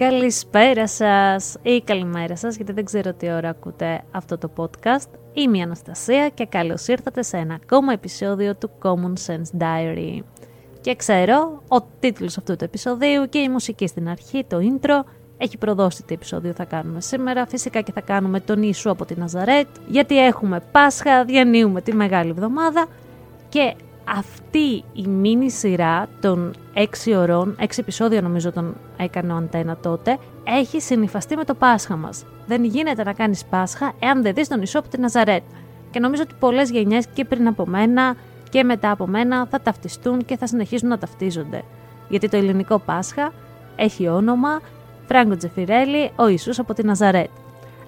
Καλησπέρα σας ή καλημέρα σας, γιατί δεν ξέρω τι ώρα ακούτε αυτό το podcast. Είμαι η Αναστασία και καλώς ήρθατε σε ένα ακόμα επεισόδιο του Common Sense Diary. Και ξέρω, ο τίτλος αυτού του επεισοδίου και η μουσική στην αρχή, το intro, έχει προδώσει τι επεισόδιο θα κάνουμε σήμερα. Φυσικά και θα κάνουμε τον Ιησού από τη Ναζαρέτ, γιατί έχουμε Πάσχα, διανύουμε τη Μεγάλη Εβδομάδα και αυτή η μίνι σειρά των 6 ωρών, 6 επεισόδια νομίζω τον έκανε ο Αντένα τότε, έχει συνυφαστεί με το Πάσχα μας. Δεν γίνεται να κάνεις Πάσχα εάν δεν δεις τον Ιησού από τη Ναζαρέτ. Και νομίζω ότι πολλές γενιές και πριν από μένα και μετά από μένα θα ταυτιστούν και θα συνεχίσουν να ταυτίζονται. Γιατί το ελληνικό Πάσχα έχει όνομα Φράνκο Τζεφιρέλι, ο Ιησούς από τη Ναζαρέτ.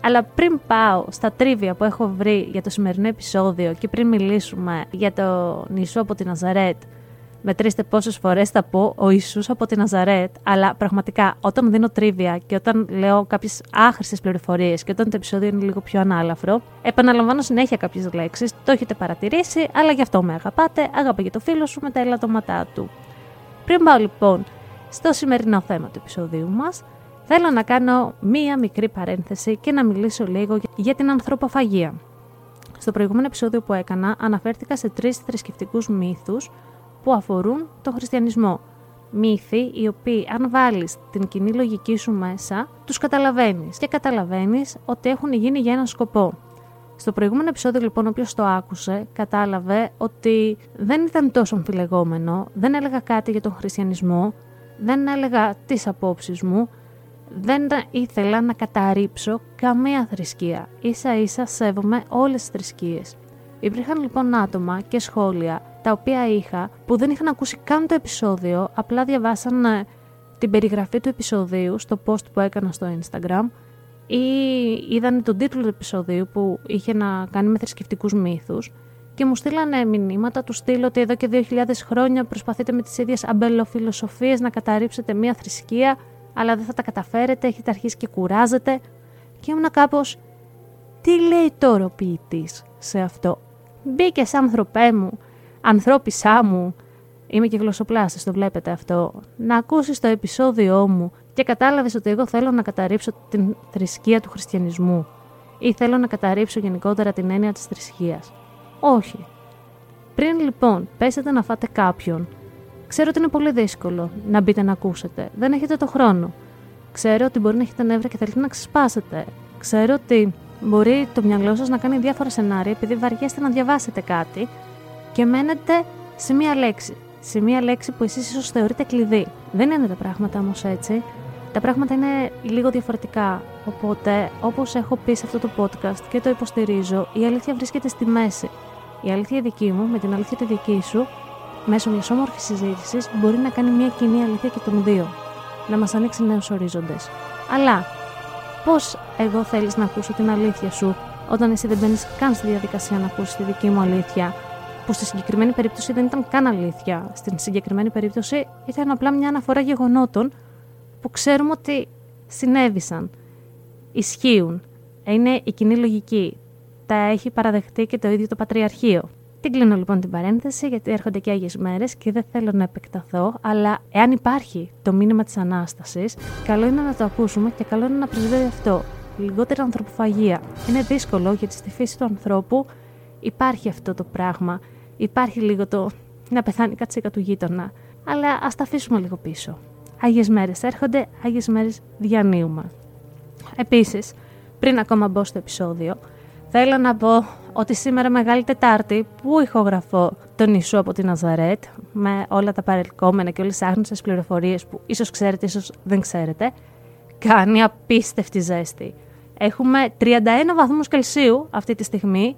Αλλά πριν πάω στα trivia που έχω βρει για το σημερινό επεισόδιο και πριν μιλήσουμε για τον Ιησού από τη Ναζαρέτ, μετρήστε πόσες φορές θα πω ο Ιησούς από τη Ναζαρέτ, αλλά πραγματικά όταν δίνω trivia και όταν λέω κάποιες άχρηστες πληροφορίες και όταν το επεισόδιο είναι λίγο πιο ανάλαφρο, επαναλαμβάνω συνέχεια κάποιες λέξεις. Το έχετε παρατηρήσει, αλλά γι' αυτό με αγαπάτε. Αγαπά το φίλο σου με τα ελαττώματά του. Πριν πάω λοιπόν στο σημερινό θέμα του επεισοδίου μας, Θέλω να κάνω μία μικρή παρένθεση και να μιλήσω λίγο για την ανθρωποφαγία. Στο προηγούμενο επεισόδιο που έκανα αναφέρθηκα σε τρεις θρησκευτικούς μύθους που αφορούν τον χριστιανισμό. Μύθοι οι οποίοι αν βάλεις την κοινή λογική σου μέσα, τους καταλαβαίνεις και καταλαβαίνεις ότι έχουν γίνει για έναν σκοπό. Στο προηγούμενο επεισόδιο λοιπόν όποιος το άκουσε κατάλαβε ότι δεν ήταν τόσο αμφιλεγόμενο, δεν έλεγα κάτι για τον χριστιανισμό, δεν έλεγα τις απόψεις μου, δεν ήθελα να καταρρύψω καμία θρησκεία. Ίσα ίσα σέβομαι όλες τις θρησκείες. Υπήρχαν λοιπόν άτομα και σχόλια τα οποία είχα που δεν είχαν ακούσει καν το επεισόδιο, απλά διαβάσαν ε, την περιγραφή του επεισοδίου στο post που έκανα στο Instagram ή είδαν τον τίτλο του επεισοδίου που είχε να κάνει με θρησκευτικούς μύθους και μου στείλανε μηνύματα του στείλω ότι εδώ και 2.000 χρόνια προσπαθείτε με τις ίδιες αμπελοφιλοσοφίες να καταρρύψετε μία θρησκεία αλλά δεν θα τα καταφέρετε, έχετε αρχίσει και κουράζετε. Και ήμουν κάπως. τι λέει τώρα ο ποιητής σε αυτό; Μπήκες άνθρωπέ μου, ανθρώπισά μου, είμαι και γλωσσοπλάστης, το βλέπετε αυτό, να ακούσεις το επεισόδιό μου και κατάλαβες ότι εγώ θέλω να καταρρύψω την θρησκεία του χριστιανισμού ή θέλω να καταρρύψω γενικότερα την έννοια της θρησκείας. Όχι. Πριν λοιπόν πέσετε να φάτε κάποιον Ξέρω ότι είναι πολύ δύσκολο να μπείτε να ακούσετε. Δεν έχετε το χρόνο. Ξέρω ότι μπορεί να έχετε νεύρα και θέλετε να ξεσπάσετε. Ξέρω ότι μπορεί το μυαλό σας να κάνει διάφορα σενάρια επειδή βαριέστε να διαβάσετε κάτι και μένετε σε μία λέξη. Σε μία λέξη που εσείς ίσως θεωρείτε κλειδί. Δεν είναι τα πράγματα όμως έτσι. Τα πράγματα είναι λίγο διαφορετικά. Οπότε, όπως έχω πει σε αυτό το podcast και το υποστηρίζω, η αλήθεια βρίσκεται στη μέση. Η αλήθεια δική μου με την αλήθεια τη δική σου μέσω μιας όμορφης συζήτησης μπορεί να κάνει μια κοινή αλήθεια και των δύο. Να μας ανοίξει νέους ορίζοντες. Αλλά πώς εγώ θέλεις να ακούσω την αλήθεια σου όταν εσύ δεν μπαίνεις καν στη διαδικασία να ακούσεις τη δική μου αλήθεια, που στη συγκεκριμένη περίπτωση δεν ήταν καν αλήθεια. Στην συγκεκριμένη περίπτωση ήταν απλά μια αναφορά γεγονότων που ξέρουμε ότι συνέβησαν, ισχύουν. Είναι η κοινή λογική. Τα έχει παραδεχτεί και το ίδιο το Πατριαρχείο. Την κλείνω λοιπόν την παρένθεση γιατί έρχονται και Άγιες μέρες και δεν θέλω να επεκταθώ, αλλά εάν υπάρχει το μήνυμα της Ανάστασης, καλό είναι να το ακούσουμε και καλό είναι να πρεσβεύει αυτό. Λιγότερη ανθρωποφαγία. Είναι δύσκολο γιατί στη φύση του ανθρώπου υπάρχει αυτό το πράγμα. Υπάρχει λίγο το να πεθάνει η κατσίκα του γείτονα. Αλλά ας τα αφήσουμε λίγο πίσω. Άγιες μέρες έρχονται, Άγιες μέρες διανύουμε. Επίσης, πριν ακόμα μπω στο επεισόδιο, Θέλω να πω ότι σήμερα Μεγάλη Τετάρτη που ηχογραφώ τον Ιησού από την Ναζαρέτ με όλα τα παρελκόμενα και όλες τις άγνωστες πληροφορίες που ίσως ξέρετε, ίσως δεν ξέρετε, κάνει απίστευτη ζέστη. Έχουμε 31 βαθμούς Κελσίου αυτή τη στιγμή,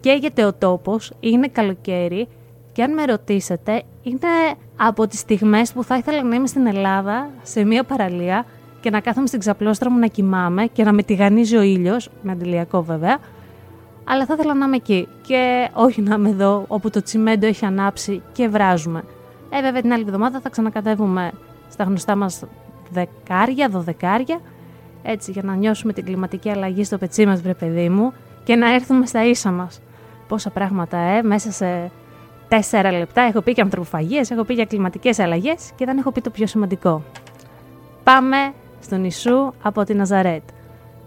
καίγεται ο τόπος, είναι καλοκαίρι και αν με ρωτήσετε, είναι από τις στιγμές που θα ήθελα να είμαι στην Ελλάδα, σε μια παραλία και να κάθομαι στην ξαπλώστρα μου να κοιμάμαι και να με τηγανίζει ο ήλιος, με αντιλιακό βέβαια, αλλά θα ήθελα να είμαι εκεί και όχι να είμαι εδώ όπου το τσιμέντο έχει ανάψει και βράζουμε. Ε, βέβαια την άλλη εβδομάδα θα ξανακατεύουμε στα γνωστά μας δεκάρια, δωδεκάρια, έτσι για να νιώσουμε την κλιματική αλλαγή στο πετσί μας βρε παιδί μου και να έρθουμε στα ίσα μας. Πόσα πράγματα, ε, μέσα σε τέσσερα λεπτά έχω πει και ανθρωποφαγίες, έχω πει για κλιματικές αλλαγές και δεν έχω πει το πιο σημαντικό. Πάμε στον Ιησού από τη Ναζαρέτ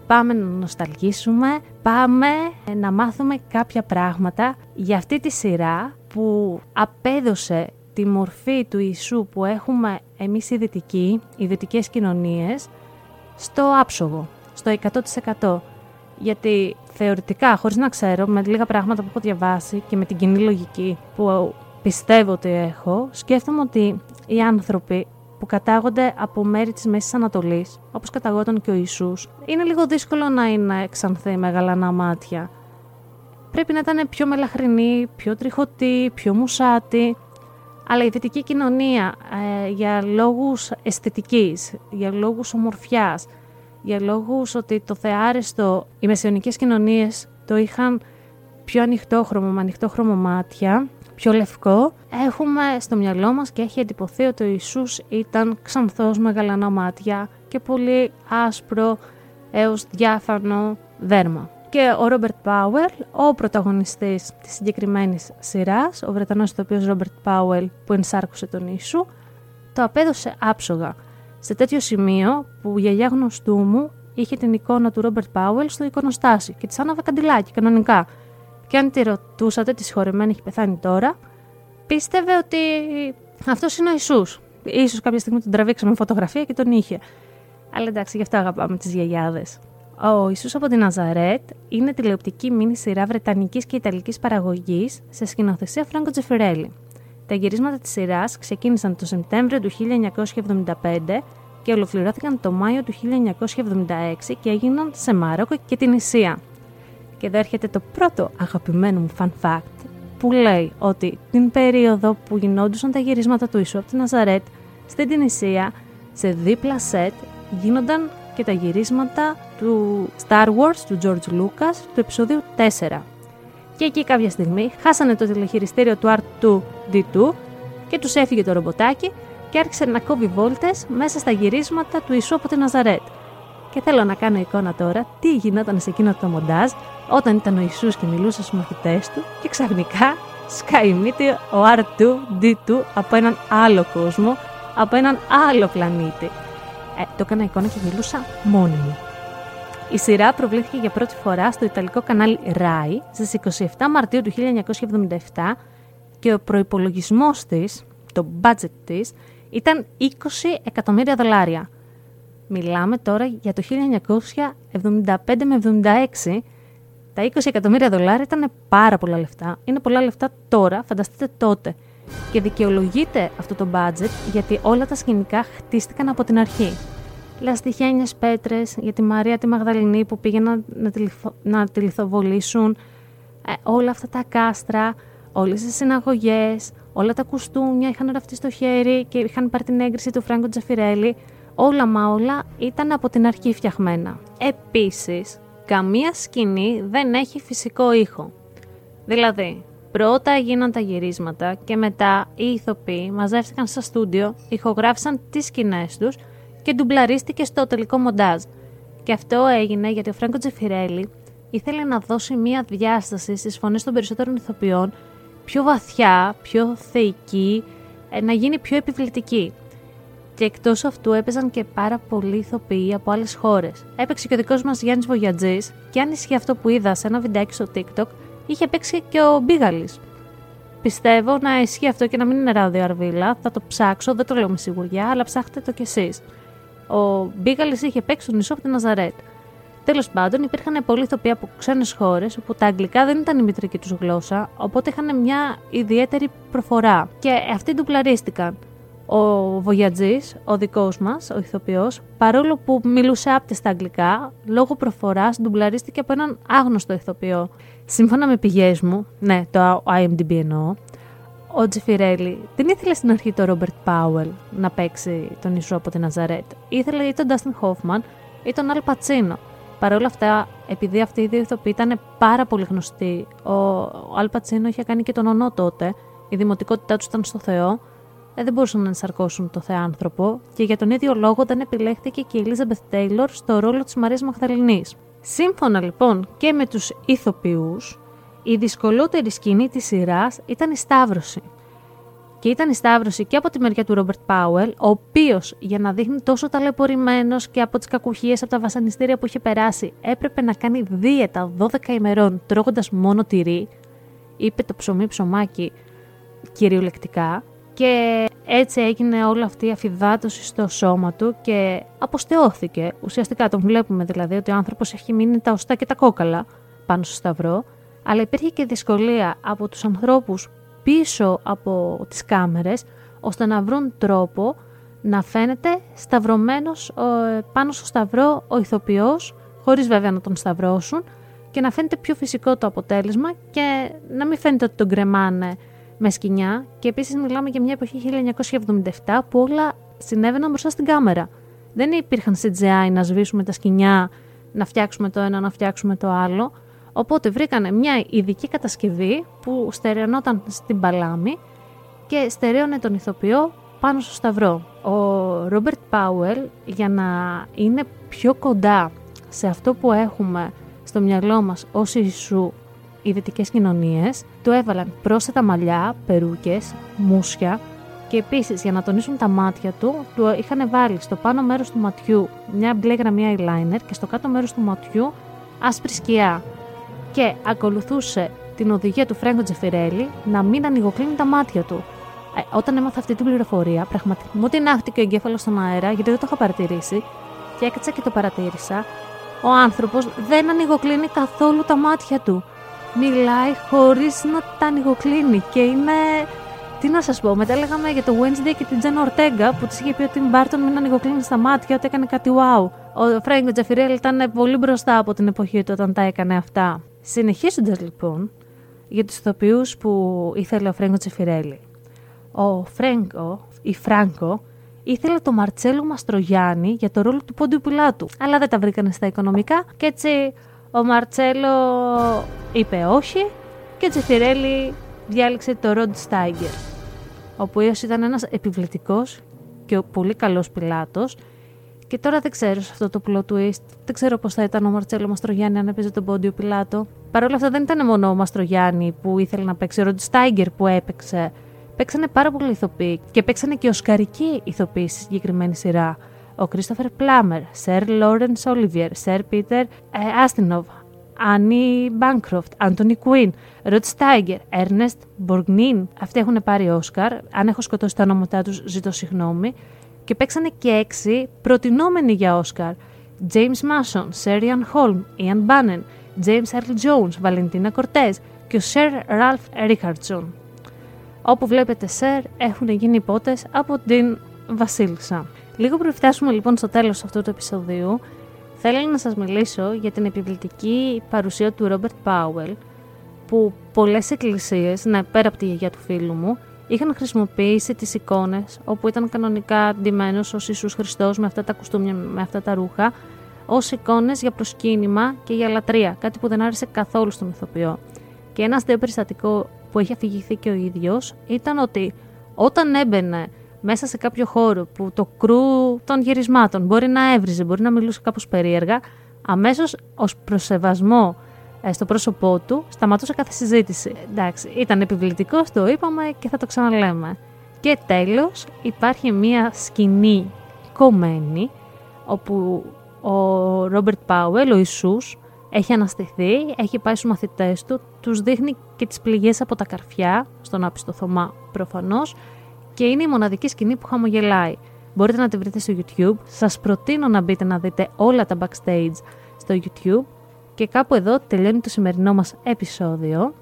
πάμε να νοσταλγήσουμε, πάμε να μάθουμε κάποια πράγματα για αυτή τη σειρά που απέδωσε τη μορφή του Ιησού που έχουμε εμείς οι δυτικοί, οι δυτικές κοινωνίες, στο άψογο, στο 100%. Γιατί θεωρητικά, χωρίς να ξέρω, με λίγα πράγματα που έχω διαβάσει και με την κοινή λογική που πιστεύω ότι έχω, σκέφτομαι ότι οι άνθρωποι που κατάγονται από μέρη της Μέσης Ανατολής, όπως καταγόταν και ο Ιησούς, είναι λίγο δύσκολο να είναι ξανθοί με γαλανά μάτια. Πρέπει να ήταν πιο μελαχρινή, πιο τριχωτή, πιο μουσάτη, αλλά η δυτική κοινωνία ε, για λόγους αισθητικής, για λόγους ομορφιάς, για λόγους ότι το θεάριστο, οι μεσαιωνικές κοινωνίες το είχαν πιο ανοιχτόχρωμο, με ανοιχτόχρωμο μάτια, πιο λευκό, έχουμε στο μυαλό μας και έχει εντυπωθεί ότι ο Ιησούς ήταν ξανθός με γαλανά μάτια και πολύ άσπρο έως διάφανο δέρμα. Και ο Ρόμπερτ Πάουελ, ο πρωταγωνιστής της συγκεκριμένης σειράς, ο Βρετανός ηθοποιός Ρόμπερτ Πάουελ που ενσάρκωσε τον Ιησού, το απέδωσε άψογα. Σε τέτοιο σημείο που η γιαγιά γνωστού μου είχε την εικόνα του Ρόμπερτ Πάουελ στο εικονοστάσι και της άναβε καντιλάκι κανονικά και αν τη ρωτούσατε, τη συγχωρεμένη έχει πεθάνει τώρα, πίστευε ότι αυτός είναι ο Ιησούς. Ίσως κάποια στιγμή τον τραβήξαμε φωτογραφία και τον είχε. Αλλά εντάξει, γι' αυτό αγαπάμε τις γιαγιάδες. Ο Ιησούς από την Ναζαρέτ είναι τηλεοπτική μήνυ σειρά βρετανικής και ιταλικής παραγωγής σε σκηνοθεσία Φράγκο Τζεφιρέλη. Τα γυρίσματα της σειράς ξεκίνησαν το Σεπτέμβριο του 1975 και ολοκληρώθηκαν το Μάιο του 1976 και έγιναν σε Μάροκο και την Ισία. Και εδώ έρχεται το πρώτο αγαπημένο μου fun fact που λέει ότι την περίοδο που γινόντουσαν τα γυρίσματα του Ιησού από τη Ναζαρέτ στην Τινησία σε δίπλα σετ γίνονταν και τα γυρίσματα του Star Wars του George Lucas του επεισοδίου 4. Και εκεί κάποια στιγμή χάσανε το τηλεχειριστήριο του R2D2 και τους έφυγε το ρομποτάκι και άρχισε να κόβει βόλτες μέσα στα γυρίσματα του Ιησού από τη Ναζαρέτ. Και θέλω να κάνω εικόνα τώρα τι γινόταν σε εκείνο το μοντάζ όταν ήταν ο Ιησούς και μιλούσε στους μαθητές του και ξαφνικά σκάει μύτη ο R2-D2 από έναν άλλο κόσμο, από έναν άλλο πλανήτη. Ε, το έκανα εικόνα και μιλούσα μόνη μου. Η σειρά προβλήθηκε για πρώτη φορά στο Ιταλικό κανάλι RAI στις 27 Μαρτίου του 1977 και ο προϋπολογισμός της, το budget της, ήταν 20 εκατομμύρια δολάρια. Μιλάμε τώρα για το 1975 με 76. Τα 20 εκατομμύρια δολάρια ήταν πάρα πολλά λεφτά. Είναι πολλά λεφτά τώρα, φανταστείτε τότε. Και δικαιολογείται αυτό το budget γιατί όλα τα σκηνικά χτίστηκαν από την αρχή. Λαστιχένιες πέτρες για τη Μαρία τη Μαγδαληνή που πήγαιναν να, τη, να τη λιθοβολήσουν. Ε, όλα αυτά τα κάστρα, όλες τις συναγωγές, όλα τα κουστούμια είχαν ραφτεί στο χέρι και είχαν πάρει την έγκριση του Φράγκο Τζαφιρέλη όλα μα όλα ήταν από την αρχή φτιαχμένα. Επίσης, καμία σκηνή δεν έχει φυσικό ήχο. Δηλαδή, πρώτα έγιναν τα γυρίσματα και μετά οι ηθοποιοί μαζεύτηκαν στα στούντιο, ηχογράφησαν τις σκηνές τους και ντουμπλαρίστηκε στο τελικό μοντάζ. Και αυτό έγινε γιατί ο Φρέγκο Τζεφιρέλη ήθελε να δώσει μία διάσταση στις φωνές των περισσότερων ηθοποιών πιο βαθιά, πιο θεϊκή, ε, να γίνει πιο επιβλητική. Και εκτός αυτού έπαιζαν και πάρα πολλοί ηθοποιοί από άλλες χώρες. Έπαιξε και ο δικός μας Γιάννης Βογιατζής, και αν ισχύει αυτό που είδα σε ένα βιντεάκι στο TikTok, είχε παίξει και ο Μπίγαλης. Πιστεύω να ισχύει αυτό και να μην είναι ράδιο αρβίλα. Θα το ψάξω, δεν το λέω με σιγουριά, αλλά ψάχτε το κι εσείς. Ο Μπίγαλης είχε παίξει τον νησό από την Ναζαρέτ. Τέλος πάντων, υπήρχαν πολλοί ηθοποιοί από ξένες χώρες όπου τα αγγλικά δεν ήταν η μητρική τους γλώσσα, οπότε είχαν μια ιδιαίτερη προφορά. Και αυτοί ντουπλαρίστηκαν. Ο Βογιατζής, ο δικός μας, ο ηθοποιός, παρόλο που μιλούσε άπτεστα αγγλικά, λόγω προφοράς ντουμπλαρίστηκε από έναν άγνωστο ηθοποιό. Σύμφωνα με πηγές μου, ναι, το IMDb εννοώ, ο Τζεφιρέλη δεν ήθελε στην αρχή το Ρόμπερτ Πάουελ να παίξει τον Ιησού από την Ναζαρέτ. Ήθελε ή τον Ντάστιν Χόφμαν ή τον Αλ Πατσίνο. Παρ' όλα αυτά, επειδή αυτοί οι δύο ηθοποιοί ήταν πάρα πολύ γνωστοί, ο Αλ Πατσίνο είχε κάνει και τον ονό τότε, η δημοτικότητά τους ήταν στο Θεό, ε, δεν μπορούσαν να ενσαρκώσουν το θεάνθρωπο και για τον ίδιο λόγο δεν επιλέχθηκε και η Elizabeth Τέιλορ στο ρόλο της Μαρίας Μαγδαληνής. Σύμφωνα λοιπόν και με τους ηθοποιούς, η δυσκολότερη σκηνή της σειράς ήταν η Σταύρωση. Και ήταν η Σταύρωση και από τη μεριά του Ρόμπερτ Πάουελ, ο οποίος για να δείχνει τόσο ταλαιπωρημένος και από τις κακουχίες από τα βασανιστήρια που είχε περάσει, έπρεπε να κάνει δίαιτα 12 ημερών τρώγοντας μόνο τυρί. Είπε το ψωμί ψωμάκι κυριολεκτικά. Και έτσι έγινε όλη αυτή η αφιδάτωση στο σώμα του και αποστεώθηκε. Ουσιαστικά τον βλέπουμε δηλαδή ότι ο άνθρωπος έχει μείνει τα οστά και τα κόκαλα πάνω στο σταυρό, αλλά υπήρχε και δυσκολία από τους ανθρώπους πίσω από τις κάμερες, ώστε να βρουν τρόπο να φαίνεται σταυρωμένος πάνω στο σταυρό ο ηθοποιός, χωρίς βέβαια να τον σταυρώσουν, και να φαίνεται πιο φυσικό το αποτέλεσμα και να μην φαίνεται ότι τον κρεμάνε με σκηνιά και επίσης μιλάμε για μια εποχή 1977 που όλα συνέβαιναν μπροστά στην κάμερα. Δεν υπήρχαν CGI να σβήσουμε τα σκηνιά, να φτιάξουμε το ένα, να φτιάξουμε το άλλο. Οπότε βρήκανε μια ειδική κατασκευή που στερεωνόταν στην παλάμη και στερέωνε τον ηθοποιό πάνω στο σταυρό. Ο Ρόμπερτ Πάουελ για να είναι πιο κοντά σε αυτό που έχουμε στο μυαλό μας ως Ιησού οι δυτικέ κοινωνίες του έβαλαν πρόσθετα μαλλιά, περούκες, μουσια και επίσης για να τονίσουν τα μάτια του, του είχαν βάλει στο πάνω μέρος του ματιού μια μπλε γραμμή eyeliner και στο κάτω μέρος του ματιού άσπρη σκιά. Και ακολουθούσε την οδηγία του Φρέγκο Τζεφιρέλη να μην ανοιγοκλίνει τα μάτια του. Ε, όταν έμαθα αυτή την πληροφορία, πραγματικά μου την άχτηκε ο εγκέφαλος στον αέρα, γιατί δεν το είχα παρατηρήσει, και έκατσα και το παρατήρησα. Ο άνθρωπος δεν ανοιγοκλίνει καθόλου τα μάτια του μιλάει χωρίς να τα ανοιγοκλίνει και είναι... Τι να σας πω, μετά λέγαμε για το Wednesday και την Τζένα Ορτέγκα που της είχε πει ότι Μπάρτον μην ανοιγοκλίνει στα μάτια, ότι έκανε κάτι wow. Ο Φρέγκο Τζαφιρέλ ήταν πολύ μπροστά από την εποχή του όταν τα έκανε αυτά. Συνεχίζοντας λοιπόν για τους ηθοποιούς που ήθελε ο Φρέγκο Τζεφιρέλη. Ο Φρέγκο, η Φράγκο, ήθελε το Μαρτσέλο Μαστρογιάννη για το ρόλο του Πόντιου Πιλάτου. Αλλά δεν τα βρήκανε στα οικονομικά και έτσι ο Μαρτσέλο είπε όχι και ο Τζεφιρέλη διάλεξε το Ροντ Στάιγκερ, ο οποίος ήταν ένας επιβλητικός και πολύ καλός πιλάτος και τώρα δεν ξέρω σε αυτό το plot twist, δεν ξέρω πώς θα ήταν ο Μαρτσέλο Μαστρογιάννη αν έπαιζε τον πόντιο πιλάτο. Παρ' όλα αυτά δεν ήταν μόνο ο Μαστρογιάννη που ήθελε να παίξει, ο Ροντ Στάιγκερ που έπαιξε. Παίξανε πάρα πολλοί ηθοποιοί και παίξανε και οσκαρικοί ηθοποιοί στη συγκεκριμένη σειρά ο Κρίστοφερ Πλάμερ, Σερ Λόρεν Όλιβιερ, Σερ Πίτερ Άστινοβ, Άννη Μπάνκροφτ, Άντωνι Κουίν, Ροτ Στάιγκερ, Έρνεστ Μποργνίν. Αυτοί έχουν πάρει Όσκαρ. Αν έχω σκοτώσει τα ονόματά τους, ζητώ συγγνώμη. Και παίξανε και έξι προτινόμενοι για Όσκαρ. James Mason, Σέριαν Χόλμ, Ιαν Μπάνεν, James Earl Jones, Βαλεντίνα Κορτέζ και ο Σερ Ραλφ Ρίχαρτσον. Όπου βλέπετε Σερ έχουν γίνει υπότες από την Βασίλισσα. Λίγο πριν φτάσουμε λοιπόν στο τέλος αυτού του επεισοδίου, θέλω να σας μιλήσω για την επιβλητική παρουσία του Ρόμπερτ Πάουελ, που πολλές εκκλησίες, ναι, πέρα από τη γιαγιά του φίλου μου, είχαν χρησιμοποιήσει τις εικόνες, όπου ήταν κανονικά ντυμένος ως Ιησούς Χριστός με αυτά τα κουστούμια, με αυτά τα ρούχα, ως εικόνες για προσκύνημα και για λατρεία, κάτι που δεν άρεσε καθόλου στον ηθοποιό. Και ένας αστείο περιστατικό που έχει αφηγηθεί και ο ίδιος ήταν ότι όταν έμπαινε μέσα σε κάποιο χώρο που το κρού των γυρισμάτων μπορεί να έβριζε, μπορεί να μιλούσε κάπως περίεργα, αμέσως ως προσεβασμό ε, στο πρόσωπό του σταματούσε κάθε συζήτηση. Εντάξει, ήταν επιβλητικός, το είπαμε και θα το ξαναλέμε. Και τέλος υπάρχει μία σκηνή κομμένη όπου ο Ρόμπερτ Πάουελ, ο Ιησούς, έχει αναστηθεί, έχει πάει στους μαθητές του, τους δείχνει και τις πληγές από τα καρφιά, στον άπιστο Θωμά προφανώς, και είναι η μοναδική σκηνή που χαμογελάει. Μπορείτε να τη βρείτε στο YouTube. Σας προτείνω να μπείτε να δείτε όλα τα backstage στο YouTube και κάπου εδώ τελειώνει το σημερινό μας επεισόδιο.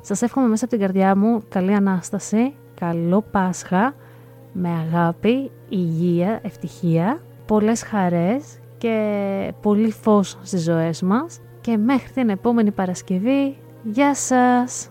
Σας εύχομαι μέσα από την καρδιά μου καλή Ανάσταση, καλό Πάσχα, με αγάπη, υγεία, ευτυχία, πολλές χαρές και πολύ φως στις ζωές μας και μέχρι την επόμενη Παρασκευή, γεια σας!